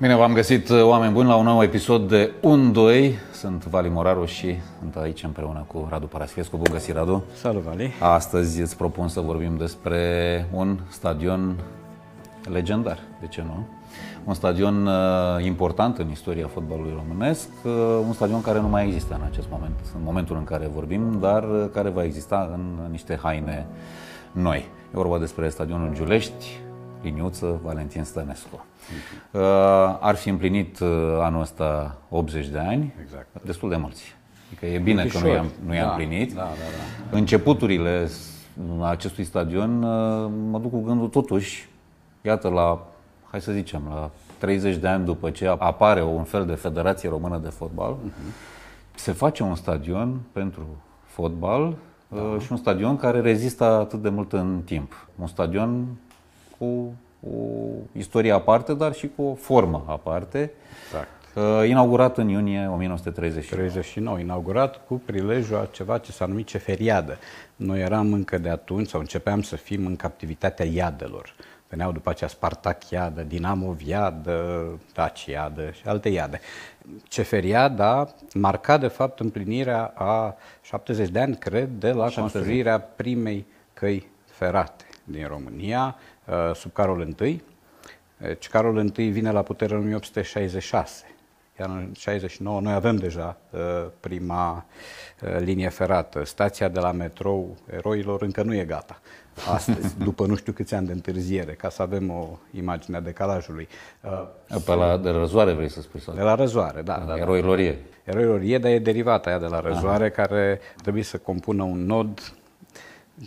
Bine, v-am găsit, uh, oameni buni, la un nou episod de 1-2. Sunt Vali Moraru și sunt aici împreună cu Radu Paraschiescu. Bun găsit, Radu! Salut, Vali! Astăzi îți propun să vorbim despre un stadion legendar, de ce nu? Un stadion uh, important în istoria fotbalului românesc, uh, un stadion care nu mai există în acest moment, în momentul în care vorbim, dar care va exista în niște haine noi. E vorba despre stadionul Giulești, Liniuță, Valentin Stănescu. Uh, ar fi împlinit uh, anul ăsta 80 de ani, exact. destul de mulți. Adică e bine că nu i-am, nu i-am da, împlinit. Da, da, da. Începuturile acestui stadion uh, mă duc cu gândul totuși, iată la, hai să zicem, la 30 de ani după ce apare un fel de Federație Română de Fotbal, uh-huh. se face un stadion pentru fotbal da. și un stadion care rezistă atât de mult în timp. Un stadion cu o istorie aparte, dar și cu o formă aparte. Exact. Uh, inaugurat în iunie 1939. 39, inaugurat cu prilejul a ceva ce s-a numit ceferiadă. Noi eram încă de atunci, sau începeam să fim în captivitatea iadelor. Veneau după aceea Spartac iadă, Dinamo iadă, Daci iadă și alte iade. Ceferiada marca de fapt împlinirea a 70 de ani, cred, de la 70. construirea primei căi ferate din România, Uh, sub Carol I. Deci Carol I vine la putere în 1866. Iar în 69 noi avem deja uh, prima uh, linie ferată. Stația de la metrou eroilor încă nu e gata astăzi, după nu știu câți ani de întârziere, ca să avem o imagine a decalajului. Pe la de răzoare vrei să spui? Sau? De la răzoare, da. da, da. Eroilor e. Eroilor e, dar e derivata aia de la răzoare, Aha. care trebuie să compună un nod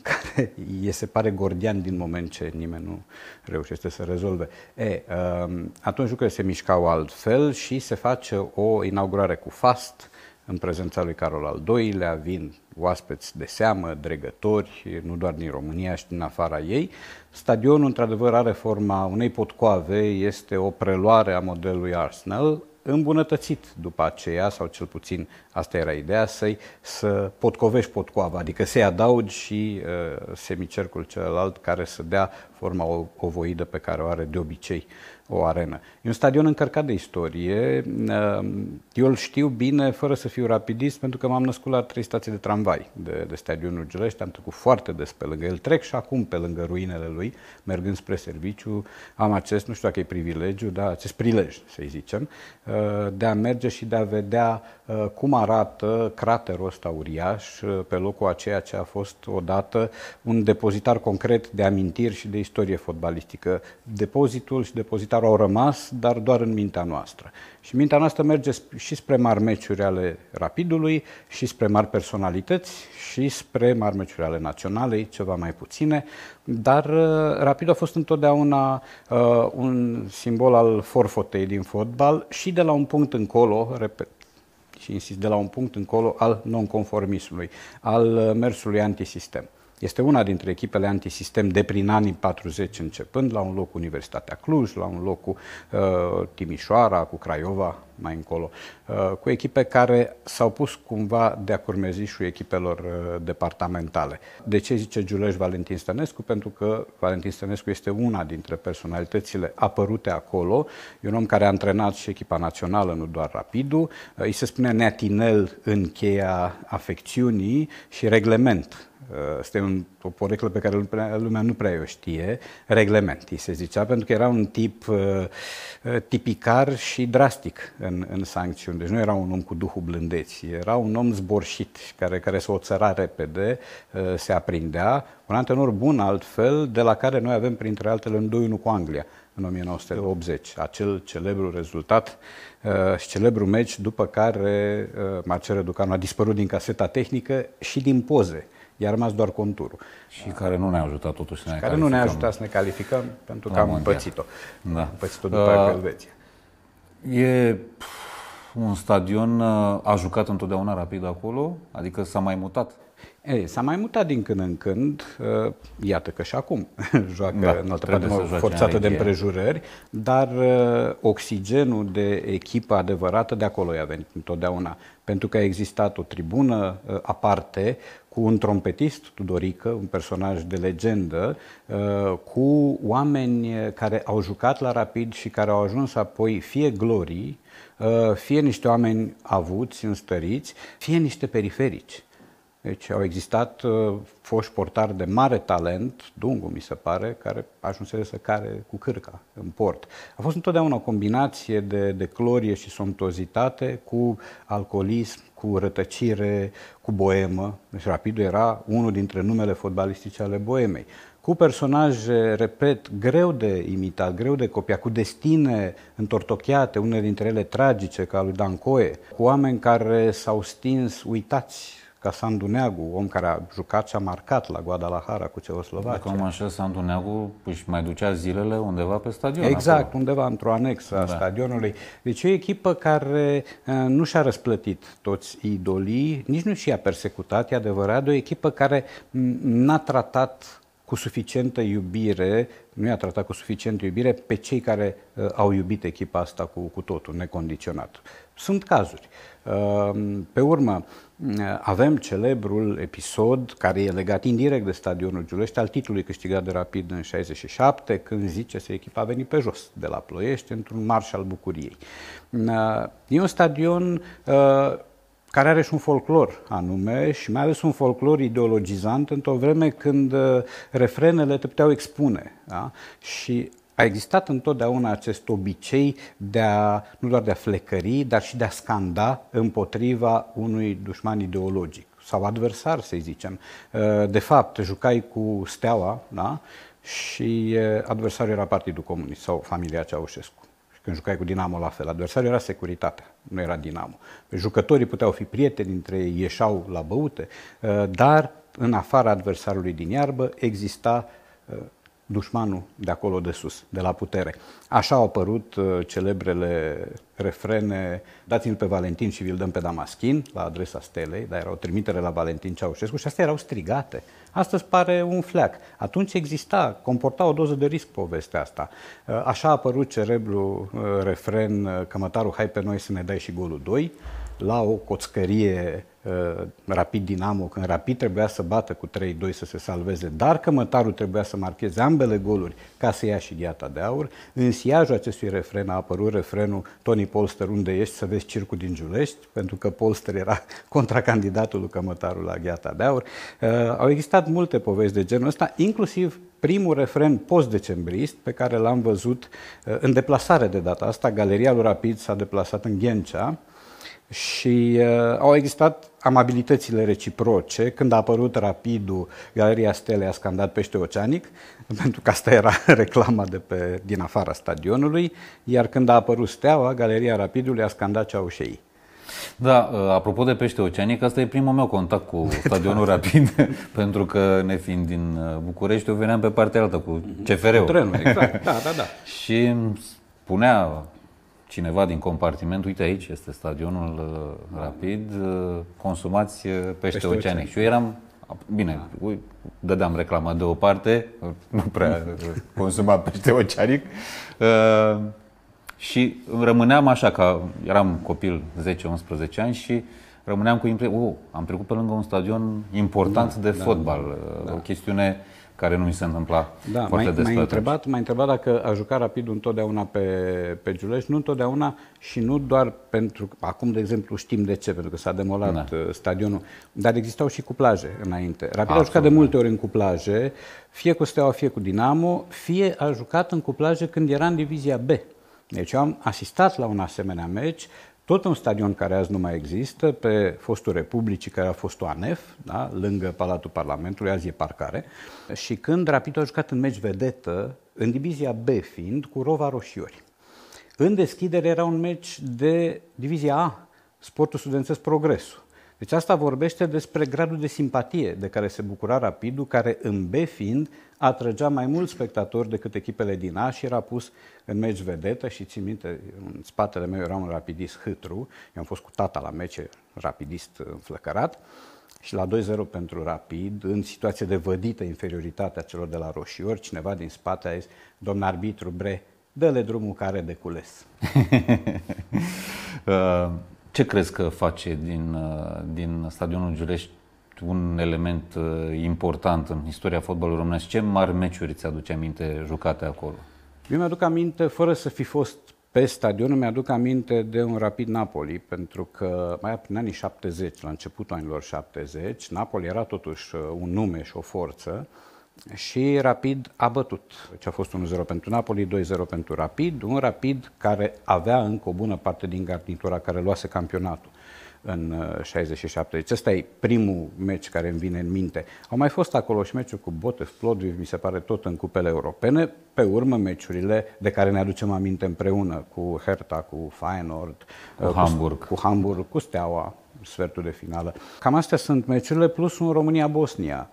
care e, se pare gordian din moment ce nimeni nu reușește să rezolve. E, um, atunci lucrurile se mișcau altfel și se face o inaugurare cu fast în prezența lui Carol al II-lea, vin oaspeți de seamă, dregători, nu doar din România și din afara ei. Stadionul, într-adevăr, are forma unei potcoave, este o preluare a modelului Arsenal, îmbunătățit după aceea, sau cel puțin asta era ideea, să să potcovești potcoava, adică să-i adaugi și uh, semicercul celălalt care să dea forma ovoidă pe care o are de obicei o arenă. E un stadion încărcat de istorie. Ehm, eu îl știu bine, fără să fiu rapidist, pentru că m-am născut la trei stații de tramvai de, de stadionul Giulești. Am trecut foarte des pe lângă el. Trec și acum pe lângă ruinele lui, mergând spre serviciu. Am acest, nu știu dacă e privilegiu, dar acest prilej, să-i zicem, eh, de a merge și de a vedea eh, cum arată craterul ăsta uriaș eh, pe locul aceea ce a fost odată un depozitar concret de amintiri și de istorie fotbalistică. Depozitul și depozitarul care au rămas, dar doar în mintea noastră. Și mintea noastră merge și spre mari meciuri ale Rapidului, și spre mari personalități, și spre mari meciuri ale naționalei, ceva mai puține, dar uh, Rapidul a fost întotdeauna uh, un simbol al forfotei din fotbal și de la un punct încolo, repet, și insist, de la un punct încolo al nonconformismului, al uh, mersului antisistem. Este una dintre echipele antisistem de prin anii 40 începând, la un loc Universitatea Cluj, la un loc cu uh, Timișoara, cu Craiova, mai încolo, uh, cu echipe care s-au pus cumva de-a curmezișul echipelor uh, departamentale. De ce zice Giuleș Valentin Stănescu? Pentru că Valentin Stănescu este una dintre personalitățile apărute acolo. E un om care a antrenat și echipa națională, nu doar Rapidul. Uh, îi se spune neatinel în cheia afecțiunii și reglement este un, o poreclă pe care lumea nu prea o știe, reglement, îi se zicea, pentru că era un tip uh, tipicar și drastic în, în sancțiuni. Deci nu era un om cu duhul blândeții, era un om zborșit, care, care se oțăra repede, uh, se aprindea, un antenor bun altfel, de la care noi avem printre altele în 2-1 cu Anglia în 1980, acel celebru rezultat uh, și celebru meci după care uh, Marcel Reducanu a dispărut din caseta tehnică și din poze i-a rămas doar conturul. Și care nu ne-a ajutat totuși să ne care calificăm. nu ne-a ajutat să ne calificăm, pentru că am mondial. pățit-o. Da. Am pățit-o după uh, Elveția. E un stadion uh, a jucat întotdeauna rapid acolo? Adică s-a mai mutat? Ei, s-a mai mutat din când în când, uh, iată că și acum joacă da, în altă parte forțată de împrejurări, dar uh, oxigenul de echipă adevărată de acolo i-a venit întotdeauna, pentru că a existat o tribună uh, aparte cu un trompetist, Tudorică, un personaj de legendă, cu oameni care au jucat la Rapid și care au ajuns apoi fie glorii, fie niște oameni avuți, înstăriți, fie niște periferici. Deci au existat uh, foști portari de mare talent, Dungu mi se pare, care ajunsese să care cu cârca în port. A fost întotdeauna o combinație de, de clorie și somtozitate cu alcoolism, cu rătăcire, cu boemă. Deci Rapidul era unul dintre numele fotbalistice ale boemei cu personaje, repet, greu de imitat, greu de copiat, cu destine întortocheate, unele dintre ele tragice, ca lui Dancoe, cu oameni care s-au stins uitați ca Sandu Neagu, om care a jucat și a marcat la Guadalajara cu Ceoslovacia. Dacă așa, Sandu Neagu își mai ducea zilele undeva pe stadion. Exact, acolo. undeva într-o anexă a da. stadionului. Deci e o echipă care uh, nu și-a răsplătit toți idolii, nici nu și-a persecutat, e adevărat, de o echipă care n-a tratat cu suficientă iubire, nu i-a tratat cu suficientă iubire pe cei care uh, au iubit echipa asta cu, cu totul, necondiționat. Sunt cazuri. Uh, pe urmă, avem celebrul episod care e legat indirect de stadionul Giulești al titlului câștigat de Rapid în 67, când zice să echipa a venit pe jos de la Ploiești într-un marș al bucuriei. E un stadion uh, care are și un folclor anume și mai ales un folclor ideologizant într-o vreme când uh, refrenele te puteau expune. Da? Și a existat întotdeauna acest obicei de a, nu doar de a flecări, dar și de a scanda împotriva unui dușman ideologic sau adversar, să zicem. Uh, de fapt, jucai cu Steaua, da? și uh, adversarul era Partidul Comunist sau familia Ceaușescu. Și când jucai cu Dinamo, la fel. Adversarul era securitatea, nu era Dinamo. Jucătorii puteau fi prieteni între ei, ieșau la băute, uh, dar în afara adversarului din iarbă exista dușmanul de acolo de sus, de la putere. Așa au apărut uh, celebrele refrene Dați-l pe Valentin și vi-l dăm pe Damaschin la adresa stelei, dar era o trimitere la Valentin Ceaușescu și astea erau strigate. Astăzi pare un fleac. Atunci exista, comporta o doză de risc povestea asta. Uh, așa a apărut cerebru uh, refren uh, Cămătarul, hai pe noi să ne dai și golul 2, la o coțcărie uh, Rapid Dinamo, când Rapid trebuia să bată cu 3-2 să se salveze, dar Cămătarul trebuia să marcheze ambele goluri ca să ia și gheata de aur. În siajul acestui refren a apărut refrenul Tony Polster, unde ești să vezi circul din Giulești, pentru că Polster era contracandidatul lui Cămătarul la gheata de aur. Uh, au existat multe povesti de genul ăsta, inclusiv primul refren post-decembrist pe care l-am văzut uh, în deplasare de data asta. Galeria lui Rapid s-a deplasat în Ghencea, și uh, au existat amabilitățile reciproce. Când a apărut Rapidul, Galeria Stele a scandat pește oceanic, pentru că asta era reclama de pe, din afara stadionului, iar când a apărut Steaua, Galeria Rapidului a scandat Ceaușei. Da, uh, apropo de pește oceanic, asta e primul meu contact cu stadionul Rapid, pentru că ne fiind din uh, București, eu veneam pe partea altă cu CFR-ul. Trenul, exact, da, da, da. și spunea cineva din compartiment, uite aici este stadionul uh, rapid, uh, consumați uh, pește, pește oceanic. oceanic. Și eu eram, bine, da. dădeam reclama deoparte, nu prea consuma pește oceanic. Și rămâneam așa, că eram copil 10-11 ani și rămâneam cu impresia, oh, am trecut pe lângă un stadion important da, de da, fotbal, da. o chestiune care nu mi se întâmpla da, foarte mai, des mai întrebat, mai întrebat dacă a jucat rapid întotdeauna pe, pe Giulești, nu întotdeauna și nu doar pentru, acum de exemplu știm de ce, pentru că s-a demolat da. Uh, stadionul, dar existau și cuplaje înainte. Rapid Absolut. a jucat de multe ori în cuplaje, fie cu Steaua, fie cu Dinamo, fie a jucat în cuplaje când era în divizia B. Deci eu am asistat la un asemenea meci, tot un stadion care azi nu mai există, pe fostul Republicii, care a fost o ANEF, da, lângă Palatul Parlamentului, azi e parcare, și când Rapid a jucat în meci vedetă, în divizia B fiind, cu Rova Roșiori. În deschidere era un meci de divizia A, Sportul Studențesc Progresul. Deci asta vorbește despre gradul de simpatie de care se bucura Rapidul, care în B fiind atrăgea mai mulți spectatori decât echipele din A și era pus în meci vedetă și țin minte, în spatele meu era un rapidist hâtru, eu am fost cu tata la mece, rapidist înflăcărat, și la 2-0 pentru Rapid, în situație de vădită inferioritate a celor de la Roșiori, cineva din spate a zis, domn arbitru Bre, dă-le drumul care de cules. Uh, ce crezi că face din, uh, din stadionul Giulești un element uh, important în istoria fotbalului românesc? Ce mari meciuri ți-aduce aminte jucate acolo? Eu mi-aduc aminte, fără să fi fost pe stadion, mi-aduc aminte de un Rapid Napoli, pentru că mai prin anii 70, la începutul anilor 70, Napoli era totuși un nume și o forță și Rapid a bătut. Ce a fost 1-0 pentru Napoli, 2-0 pentru Rapid, un Rapid care avea încă o bună parte din garnitura care luase campionatul în 67. Uh, deci ăsta e primul meci care îmi vine în minte. Au mai fost acolo și meciuri cu Botev, Plodviv, mi se pare tot în cupele europene. Pe urmă meciurile de care ne aducem aminte împreună cu Hertha, cu Feyenoord, cu, uh, Hamburg. cu Hamburg, cu Steaua, sfertul de finală. Cam astea sunt meciurile plus un România-Bosnia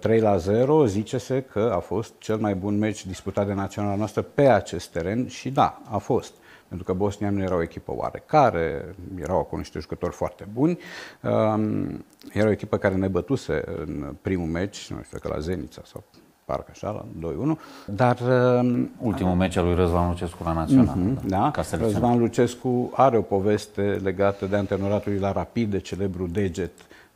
3 la 0, zice-se că a fost cel mai bun meci disputat de naționala noastră pe acest teren și da, a fost. Pentru că Bosnia nu era o echipă oarecare, erau acolo niște jucători foarte buni. Um, era o echipă care ne bătuse în primul meci, nu știu că la Zenița sau parcă așa, la 2-1. Dar... Um, Ultimul meci al lui Răzvan Lucescu la Național. Uh-huh, da, da. Răzvan Lucescu are o poveste legată de antenoratul la Rapid, de celebru deget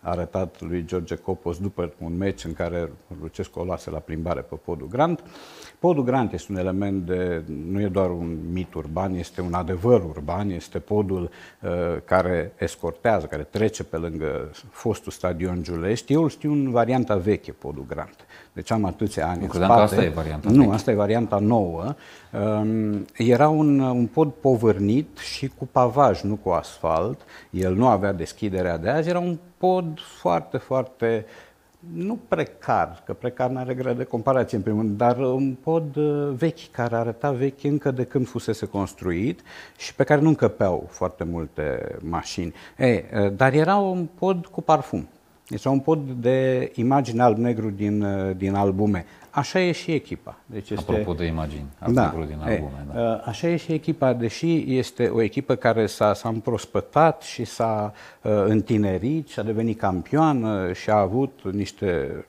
arătat lui George Copos după un meci în care Lucescu o lase la plimbare pe podul Grant. Podul Grant este un element de, nu e doar un mit urban, este un adevăr urban, este podul uh, care escortează, care trece pe lângă fostul stadion Giulești. Eu îl știu în varianta veche, podul Grant. Deci am atâția ani nu, în spate. Că asta e varianta Nu, veche. asta e varianta nouă. Um, era un, un pod povârnit și cu pavaj, nu cu asfalt. El nu avea deschiderea de azi, era un pod foarte, foarte nu precar, că precar nu are grad de comparație în primul rând, dar un pod uh, vechi, care arăta vechi încă de când fusese construit și pe care nu încăpeau foarte multe mașini. Ei, uh, dar era un pod cu parfum. Este un pod de imagini alb-negru din, uh, din albume. Așa e și echipa. Deci este... Apropo de imagini, da, din albume. E, da. Așa e și echipa, deși este o echipă care s-a, s-a împrospătat și s-a uh, întinerit și a devenit campioană și a avut niște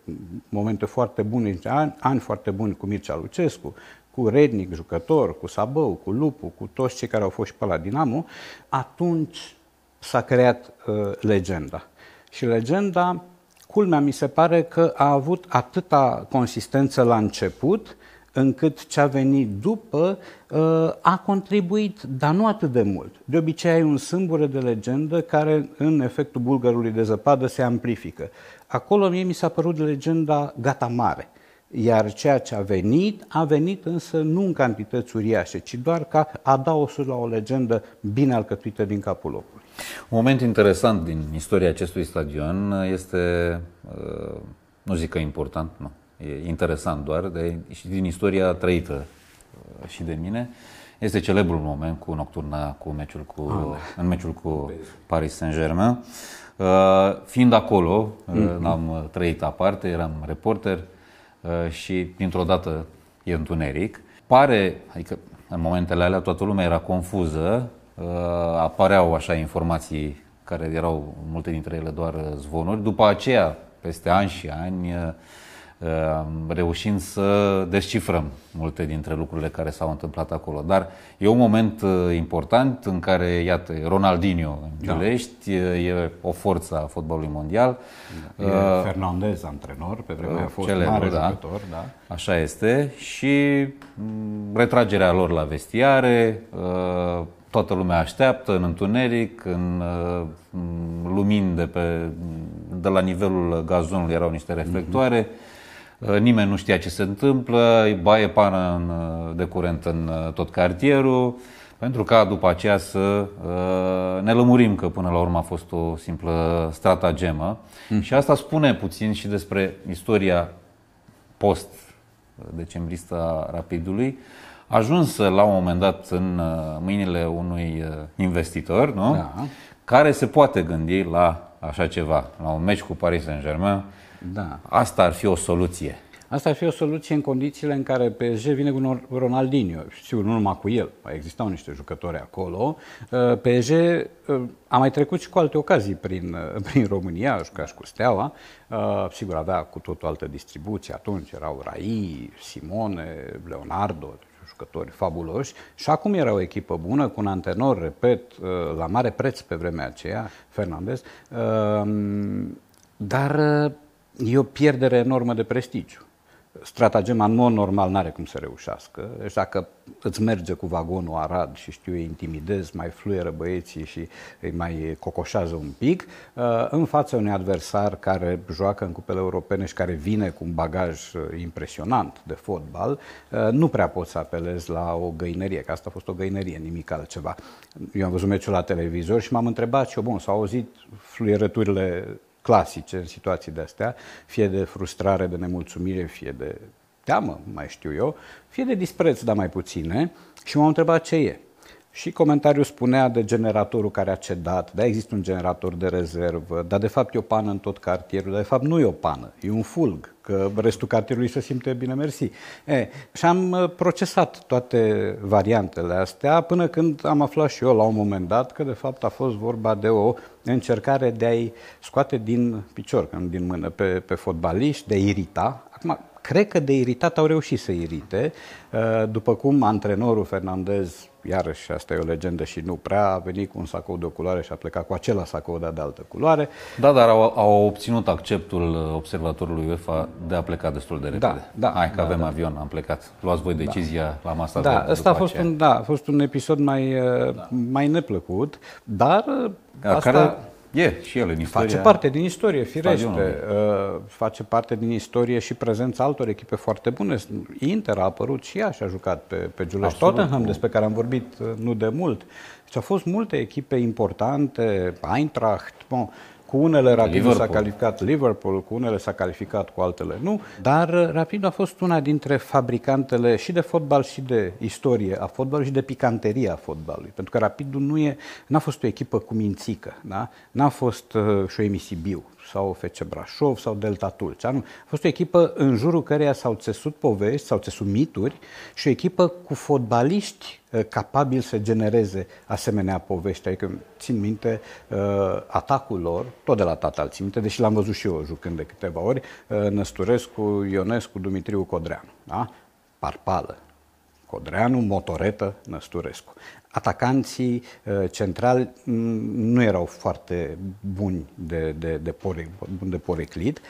momente foarte bune, niște ani, ani foarte buni cu Mircea Lucescu, cu Rednic, jucător, cu Sabău, cu Lupu, cu toți cei care au fost și pe la Dinamo, atunci s-a creat uh, legenda. Și legenda Culmea mi se pare că a avut atâta consistență la început, încât ce a venit după uh, a contribuit, dar nu atât de mult. De obicei ai un sâmbure de legendă care în efectul bulgărului de zăpadă se amplifică. Acolo mie mi s-a părut legenda gata mare. Iar ceea ce a venit, a venit însă nu în cantități uriașe, ci doar ca adaosuri la o legendă bine alcătuită din capul locului. Un moment interesant din istoria acestui stadion este, uh, nu zic că important, nu, e interesant doar, de, și din istoria trăită uh, și de mine, este celebrul moment cu nocturna cu meciul cu, ah. în meciul cu Paris Saint-Germain. Uh, fiind acolo, mm-hmm. am trăit aparte, eram reporter și dintr-o dată e întuneric. Pare, adică în momentele alea toată lumea era confuză Uh, apăreau așa informații care erau multe dintre ele doar zvonuri. După aceea, peste ani și ani, uh, uh, reușind să descifrăm multe dintre lucrurile care s-au întâmplat acolo. Dar e un moment important în care, iată, Ronaldinho în da. Giulești, e o forță a fotbalului mondial. E uh, Fernandez antrenor, pe vremea a fost celebru, mare da. jucător. Da. Așa este. Și mm, retragerea lor la vestiare, uh, toată lumea așteaptă în întuneric, în uh, lumini de, pe, de la nivelul gazonului erau niște reflectoare, mm-hmm. Nimeni nu știa ce se întâmplă, baie pană în, uh, de curent în tot cartierul, pentru ca după aceea să ne lămurim că până la urmă a fost o simplă stratagemă. Mm. Și asta spune puțin și despre istoria post-decembristă a Rapidului, ajunsă la un moment dat în uh, mâinile unui uh, investitor, nu? Da. care se poate gândi la așa ceva la un meci cu Paris Saint-Germain, Da. asta ar fi o soluție. Asta ar fi o soluție în condițiile în care PSG vine cu Ronaldinho. Sigur, nu numai cu el, mai existau niște jucători acolo. Uh, PSG uh, a mai trecut și cu alte ocazii prin, uh, prin România, a jucat și cu Steaua. Sigur, avea cu totul altă distribuție. Atunci erau Rai, Simone, Leonardo, jucători fabuloși și acum era o echipă bună, cu un antenor, repet, la mare preț pe vremea aceea, Fernandez, dar e o pierdere enormă de prestigiu stratagema în mod normal nu are cum să reușească. Deci dacă îți merge cu vagonul Arad și știu, îi intimidezi, mai fluieră băieții și îi mai cocoșează un pic, uh, în fața unui adversar care joacă în cupele europene și care vine cu un bagaj uh, impresionant de fotbal, uh, nu prea poți să apelezi la o găinărie, că asta a fost o găinărie, nimic altceva. Eu am văzut meciul la televizor și m-am întrebat și eu, bun, s-au auzit fluierăturile clasice în situații de astea, fie de frustrare, de nemulțumire, fie de teamă, mai știu eu, fie de dispreț, dar mai puține, și m-am întrebat ce e. Și comentariul spunea de generatorul care a cedat, da, există un generator de rezervă, dar de fapt e o pană în tot cartierul, dar de fapt nu e o pană, e un fulg, că restul cartierului se simte bine, mersi. E, și am uh, procesat toate variantele astea până când am aflat și eu la un moment dat că de fapt a fost vorba de o încercare de a-i scoate din picior, din mână, pe, pe fotbaliști, de a irita. Acum, cred că de iritat au reușit să irite, uh, după cum antrenorul Fernandez, iarăși asta e o legendă și nu prea, a venit cu un sacou de culoare și a plecat cu acela sacou de altă culoare. Da, dar au, au obținut acceptul observatorului UEFA de a pleca destul de repede. Da, da, Hai că da, avem da. avion, am plecat. Luați voi decizia da. la masa Da, de ăsta a fost, un, da, a fost un episod mai, da. mai neplăcut, dar asta... Care E și el în istoria. Face parte din istorie, firește. stadionului. Face parte din istorie și prezența altor echipe foarte bune. Inter a apărut și ea și a jucat pe, pe Giulești. Absolut. Tottenham, despre care am vorbit uh, nu de mult. Deci au fost multe echipe importante, Eintracht, bon, cu unele Rapidul s-a Liverpool. calificat Liverpool, cu unele s-a calificat, cu altele nu, dar uh, Rapidul a fost una dintre fabricantele și de fotbal și de istorie a fotbalului și de picanterie a fotbalului. Pentru că Rapidul nu e, n-a fost o echipă cu mințică, da? n-a fost uh, și o Emisibiu sau FC Brașov sau Delta Tulcea. Nu. A fost o echipă în jurul căreia s-au țesut povești, s-au țesut mituri și o echipă cu fotbaliști uh, capabili să genereze asemenea povești. Adică țin minte uh, atacul lor, tot de la tata îl țin minte, deși l-am văzut și eu jucând de câteva ori, uh, Năsturescu, Ionescu, Dumitriu Codreanu. Da? Parpală, Codreanu, Motoretă, Năsturescu. Atacanții uh, centrali m, nu erau foarte buni de, de, de, pore, buni de poreclit.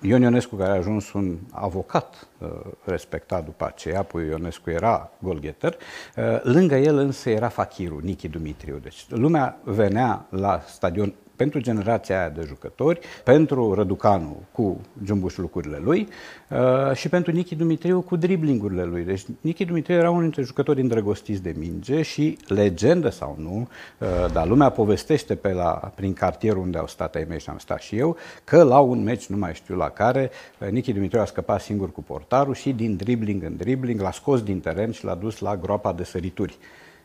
Ion Ionescu, care a ajuns un avocat uh, respectat după aceea, apoi Ionescu era golgheter, uh, lângă el însă era Fachiru, Nichi Dumitriu. Deci lumea venea la stadion pentru generația aia de jucători, pentru Răducanu cu jumbuș lucrurile lui uh, și pentru Nichi Dumitriu cu driblingurile lui. Deci Nichi Dumitriu era unul dintre jucători îndrăgostiți de minge și legendă sau nu, uh, dar lumea povestește pe la, prin cartierul unde au stat ai mei și am stat și eu, că la un meci, nu mai știu la care, uh, Nichi Dumitriu a scăpat singur cu portarul și din dribling în dribling l-a scos din teren și l-a dus la groapa de sărituri.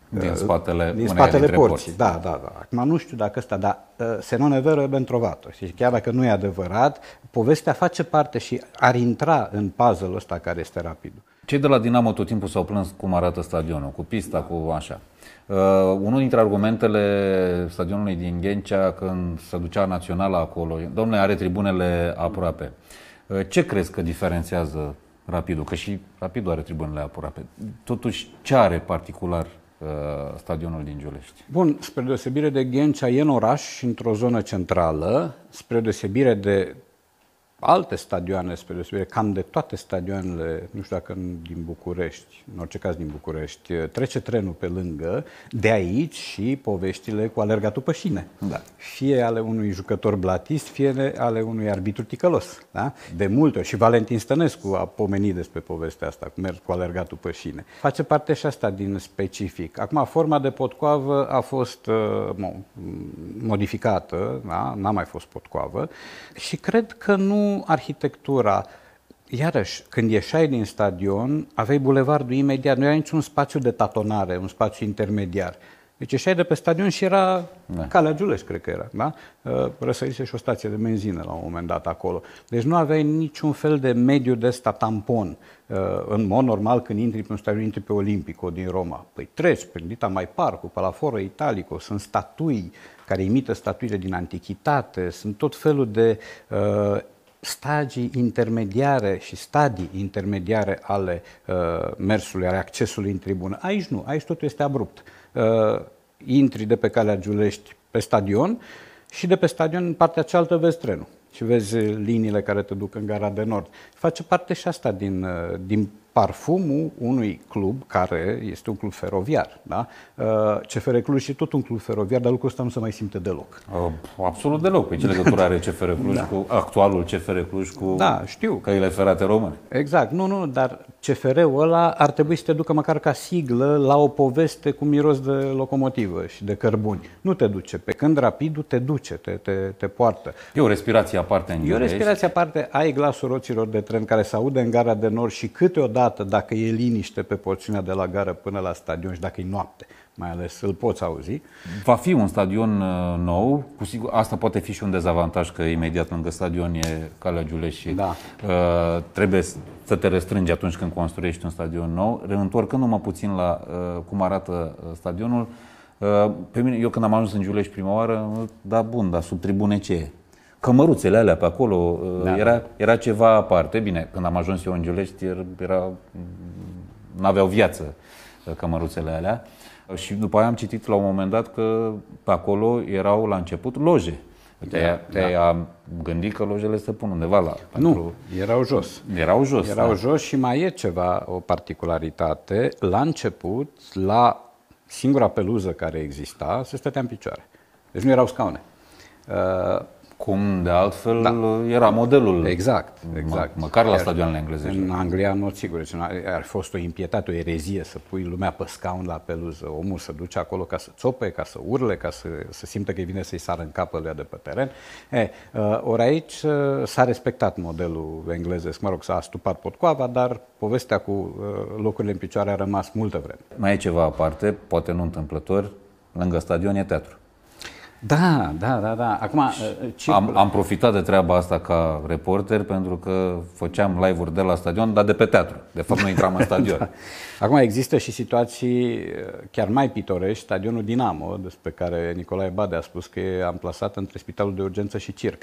Din spatele din uneia spatele dintre porții. porți. Da, da, da. Acum nu știu dacă ăsta, dar uh, se non è vero e ben trovato. Și chiar dacă nu e adevărat, povestea face parte și ar intra în puzzle ăsta care este rapid. Cei de la Dinamo tot timpul s-au plâns cum arată stadionul, cu pista, cu așa. Uh, unul dintre argumentele stadionului din Ghencea, când se ducea naționala acolo, domnule, are tribunele aproape. Uh, ce crezi că diferențiază Rapidul? Că și Rapidul are tribunele aproape. Totuși, ce are particular uh, stadionul din Giulești? Bun, spre deosebire de Ghencea, e în oraș și într-o zonă centrală, spre deosebire de alte stadioane, spre deosebire cam de toate stadioanele, nu știu dacă din București, în orice caz din București, trece trenul pe lângă, de aici și poveștile cu alergatul pe șine. Da. Fie ale unui jucător blatist, fie ale unui arbitru ticălos. Da? De multe ori, și Valentin Stănescu a pomenit despre povestea asta, cu mers cu alergatul pe șine. Face parte și asta din specific. Acum, forma de potcoavă a fost uh, mo, modificată, da? n-a mai fost potcoavă și cred că nu arhitectura Iarăși, când ieșai din stadion, aveai bulevardul imediat, nu era niciun spațiu de tatonare, un spațiu intermediar. Deci ieșeai de pe stadion și era da. Calea Giulești, cred că era, da? Uh, răsărise și o stație de benzină la un moment dat acolo. Deci nu aveai niciun fel de mediu de ăsta tampon. Uh, în mod normal, când intri pe un stadion, intri pe Olimpico din Roma. Păi treci prin Dita Mai Parcu, pe la Foro Italico, sunt statui care imită statuile din antichitate, sunt tot felul de uh, stagii intermediare și stadii intermediare ale uh, mersului, ale accesului în tribună. Aici nu, aici totul este abrupt. Uh, intri de pe calea Giulești pe stadion și de pe stadion în partea cealaltă vezi trenul și vezi liniile care te duc în gara de nord. Face parte și asta din, uh, din parfumul unui club care este un club feroviar. Da? Uh, CFR Cluj și tot un club feroviar, dar lucrul ăsta nu se mai simte deloc. Uh, absolut deloc. Pe ce legătură are CFR Cluj da. cu actualul CFR Cluj cu da, știu. căile ferate române? Exact. Nu, nu, dar CFR-ul ăla ar trebui să te ducă măcar ca siglă la o poveste cu miros de locomotivă și de cărbuni. Nu te duce. Pe când rapidul te duce, te, te, te poartă. E o respirație aparte în E o respirație aparte. Ai glasul roților de tren care se aude în gara de nord și câteodată dată, dacă e liniște pe porțiunea de la gară până la stadion și dacă e noapte, mai ales îl poți auzi. Va fi un stadion uh, nou, cu sigur, asta poate fi și un dezavantaj că imediat lângă stadion e Calea Giulești și da. uh, trebuie să te restrângi atunci când construiești un stadion nou. Reîntorcându-mă puțin la uh, cum arată uh, stadionul, uh, pe mine, eu când am ajuns în Giulești prima oară, da bun, dar sub tribune ce e? Cămăruțele alea pe acolo, uh, da. era, era ceva aparte. Bine, când am ajuns eu în Giulești, era, n-aveau viață uh, cămăruțele alea. Și după aia am citit la un moment dat că pe acolo erau la început loje. Te-ai, te da. gândit că lojele se pun undeva la... Nu, pentru... erau jos. Erau jos, Erau da. jos și mai e ceva, o particularitate. La început, la singura peluză care exista, se stătea în picioare. Deci nu erau scaune. Uh, cum de altfel da. era modelul. Exact, exact. Mă, măcar la stadioanele engleze. În Anglia, nu sigur, deci ar fost o impietate, o erezie să pui lumea pe scaun la peluză. Omul să duce acolo ca să țope, ca să urle, ca să, să simtă că vine să-i sară în capă de pe teren. E, uh, ori aici uh, s-a respectat modelul englezesc. Mă rog, s-a stupat potcoava, dar povestea cu uh, locurile în picioare a rămas multă vreme. Mai e ceva aparte, poate nu întâmplător, lângă stadion e teatru. Da, da, da, da. Acum, uh, ce... am, am profitat de treaba asta ca reporter pentru că făceam live-uri de la stadion, dar de pe teatru. De fapt, nu intram în stadion. da. Acum există și situații uh, chiar mai pitorești, stadionul Dinamo, despre care Nicolae Bade a spus că e amplasat între spitalul de urgență și circ,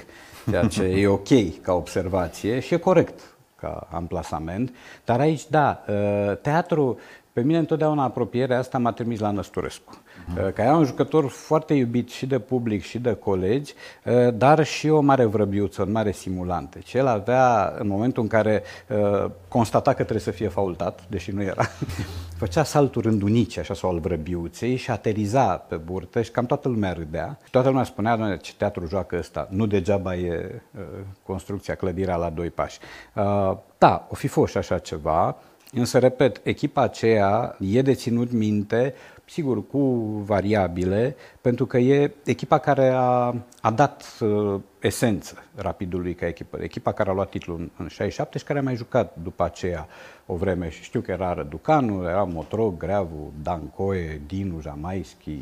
ceea ce e ok ca observație și e corect ca amplasament. Dar aici, da, uh, teatru, pe mine întotdeauna apropierea asta m-a trimis la Năsturescu. Uh-huh. Că era un jucător foarte iubit și de public și de colegi, uh, dar și o mare vrăbiuță, un mare simulant. Deci el avea, în momentul în care uh, constata că trebuie să fie faultat, deși nu era, făcea salturi rândunici, așa, sau al vrăbiuței și ateriza pe burtă și cam toată lumea râdea. Și toată lumea spunea, doamne, ce teatru joacă ăsta, nu degeaba e construcția, clădirea la doi pași. Da, o fi fost și așa ceva, Însă, repet, echipa aceea e de ținut minte sigur, cu variabile, pentru că e echipa care a, a dat uh, esență rapidului ca echipă. Echipa care a luat titlul în, în 67 și care a mai jucat după aceea o vreme. Și știu că era Răducanu, era Motrog, Greavu, Dancoe, Dinu, Jamaischi,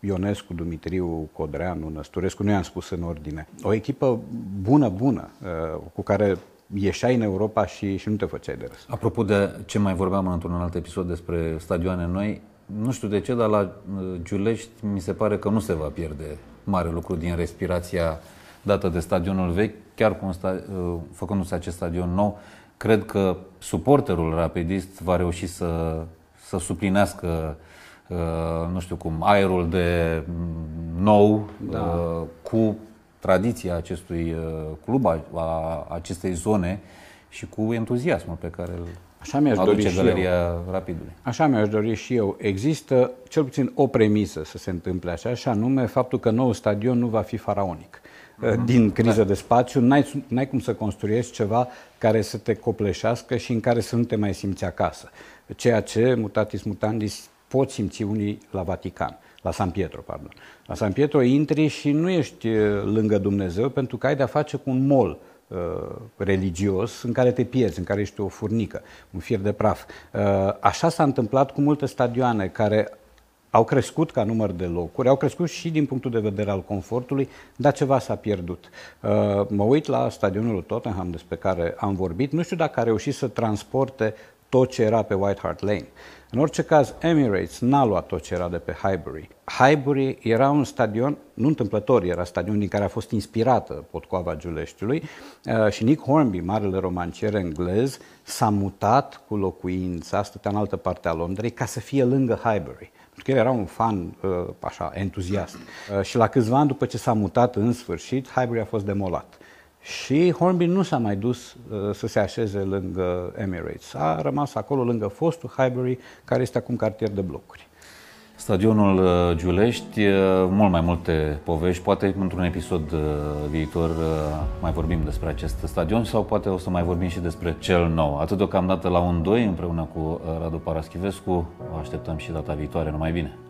Ionescu, Dumitriu, Codreanu, Năsturescu, nu i-am spus în ordine. O echipă bună, bună, uh, cu care ieșai în Europa și, și nu te făceai de râs. Apropo de ce mai vorbeam într-un alt episod despre stadioane noi, nu știu de ce, dar la uh, Giulești mi se pare că nu se va pierde mare lucru din respirația dată de stadionul vechi, chiar cu un sta- uh, făcându-se acest stadion nou, cred că suporterul rapidist va reuși să, să suplinească uh, nu știu cum, aerul de mm, nou da. cu tradiția acestui club, a, a acestei zone și cu entuziasmul pe care îl Așa mi-aș dori și galeria eu. Rapidului. Așa mi-aș dori și eu. Există cel puțin o premisă să se întâmple așa, și anume faptul că nou stadion nu va fi faraonic. Uh-huh. Din criză da. de spațiu, n-ai, n-ai cum să construiești ceva care să te copleșească și în care să nu te mai simți acasă. Ceea ce, mutatis mutandis, pot simți unii la Vatican la San Pietro, pardon. La San Pietro intri și nu ești uh, lângă Dumnezeu pentru că ai de-a face cu un mol Uh, religios în care te pierzi, în care ești o furnică, un fier de praf. Uh, așa s-a întâmplat cu multe stadioane care au crescut ca număr de locuri, au crescut și din punctul de vedere al confortului, dar ceva s-a pierdut. Uh, mă uit la stadionul Tottenham despre care am vorbit, nu știu dacă a reușit să transporte tot ce era pe White Hart Lane. În orice caz, Emirates n-a luat tot ce era de pe Highbury. Highbury era un stadion, nu întâmplător, era stadion din care a fost inspirată potcoava Giuleștiului uh, și Nick Hornby, marele romancier englez, s-a mutat cu locuința, stătea în altă parte a Londrei, ca să fie lângă Highbury. Pentru că el era un fan uh, așa, entuziast. Uh, și la câțiva ani după ce s-a mutat în sfârșit, Highbury a fost demolat. Și Hornby nu s-a mai dus uh, să se așeze lângă Emirates. A rămas acolo lângă fostul Highbury, care este acum cartier de blocuri. Stadionul uh, Giulești, uh, mult mai multe povești, poate într-un episod uh, viitor mai vorbim despre acest stadion sau poate o să mai vorbim și despre cel nou. Atât deocamdată la un 2 împreună cu Radu Paraschivescu, o așteptăm și data viitoare, numai bine!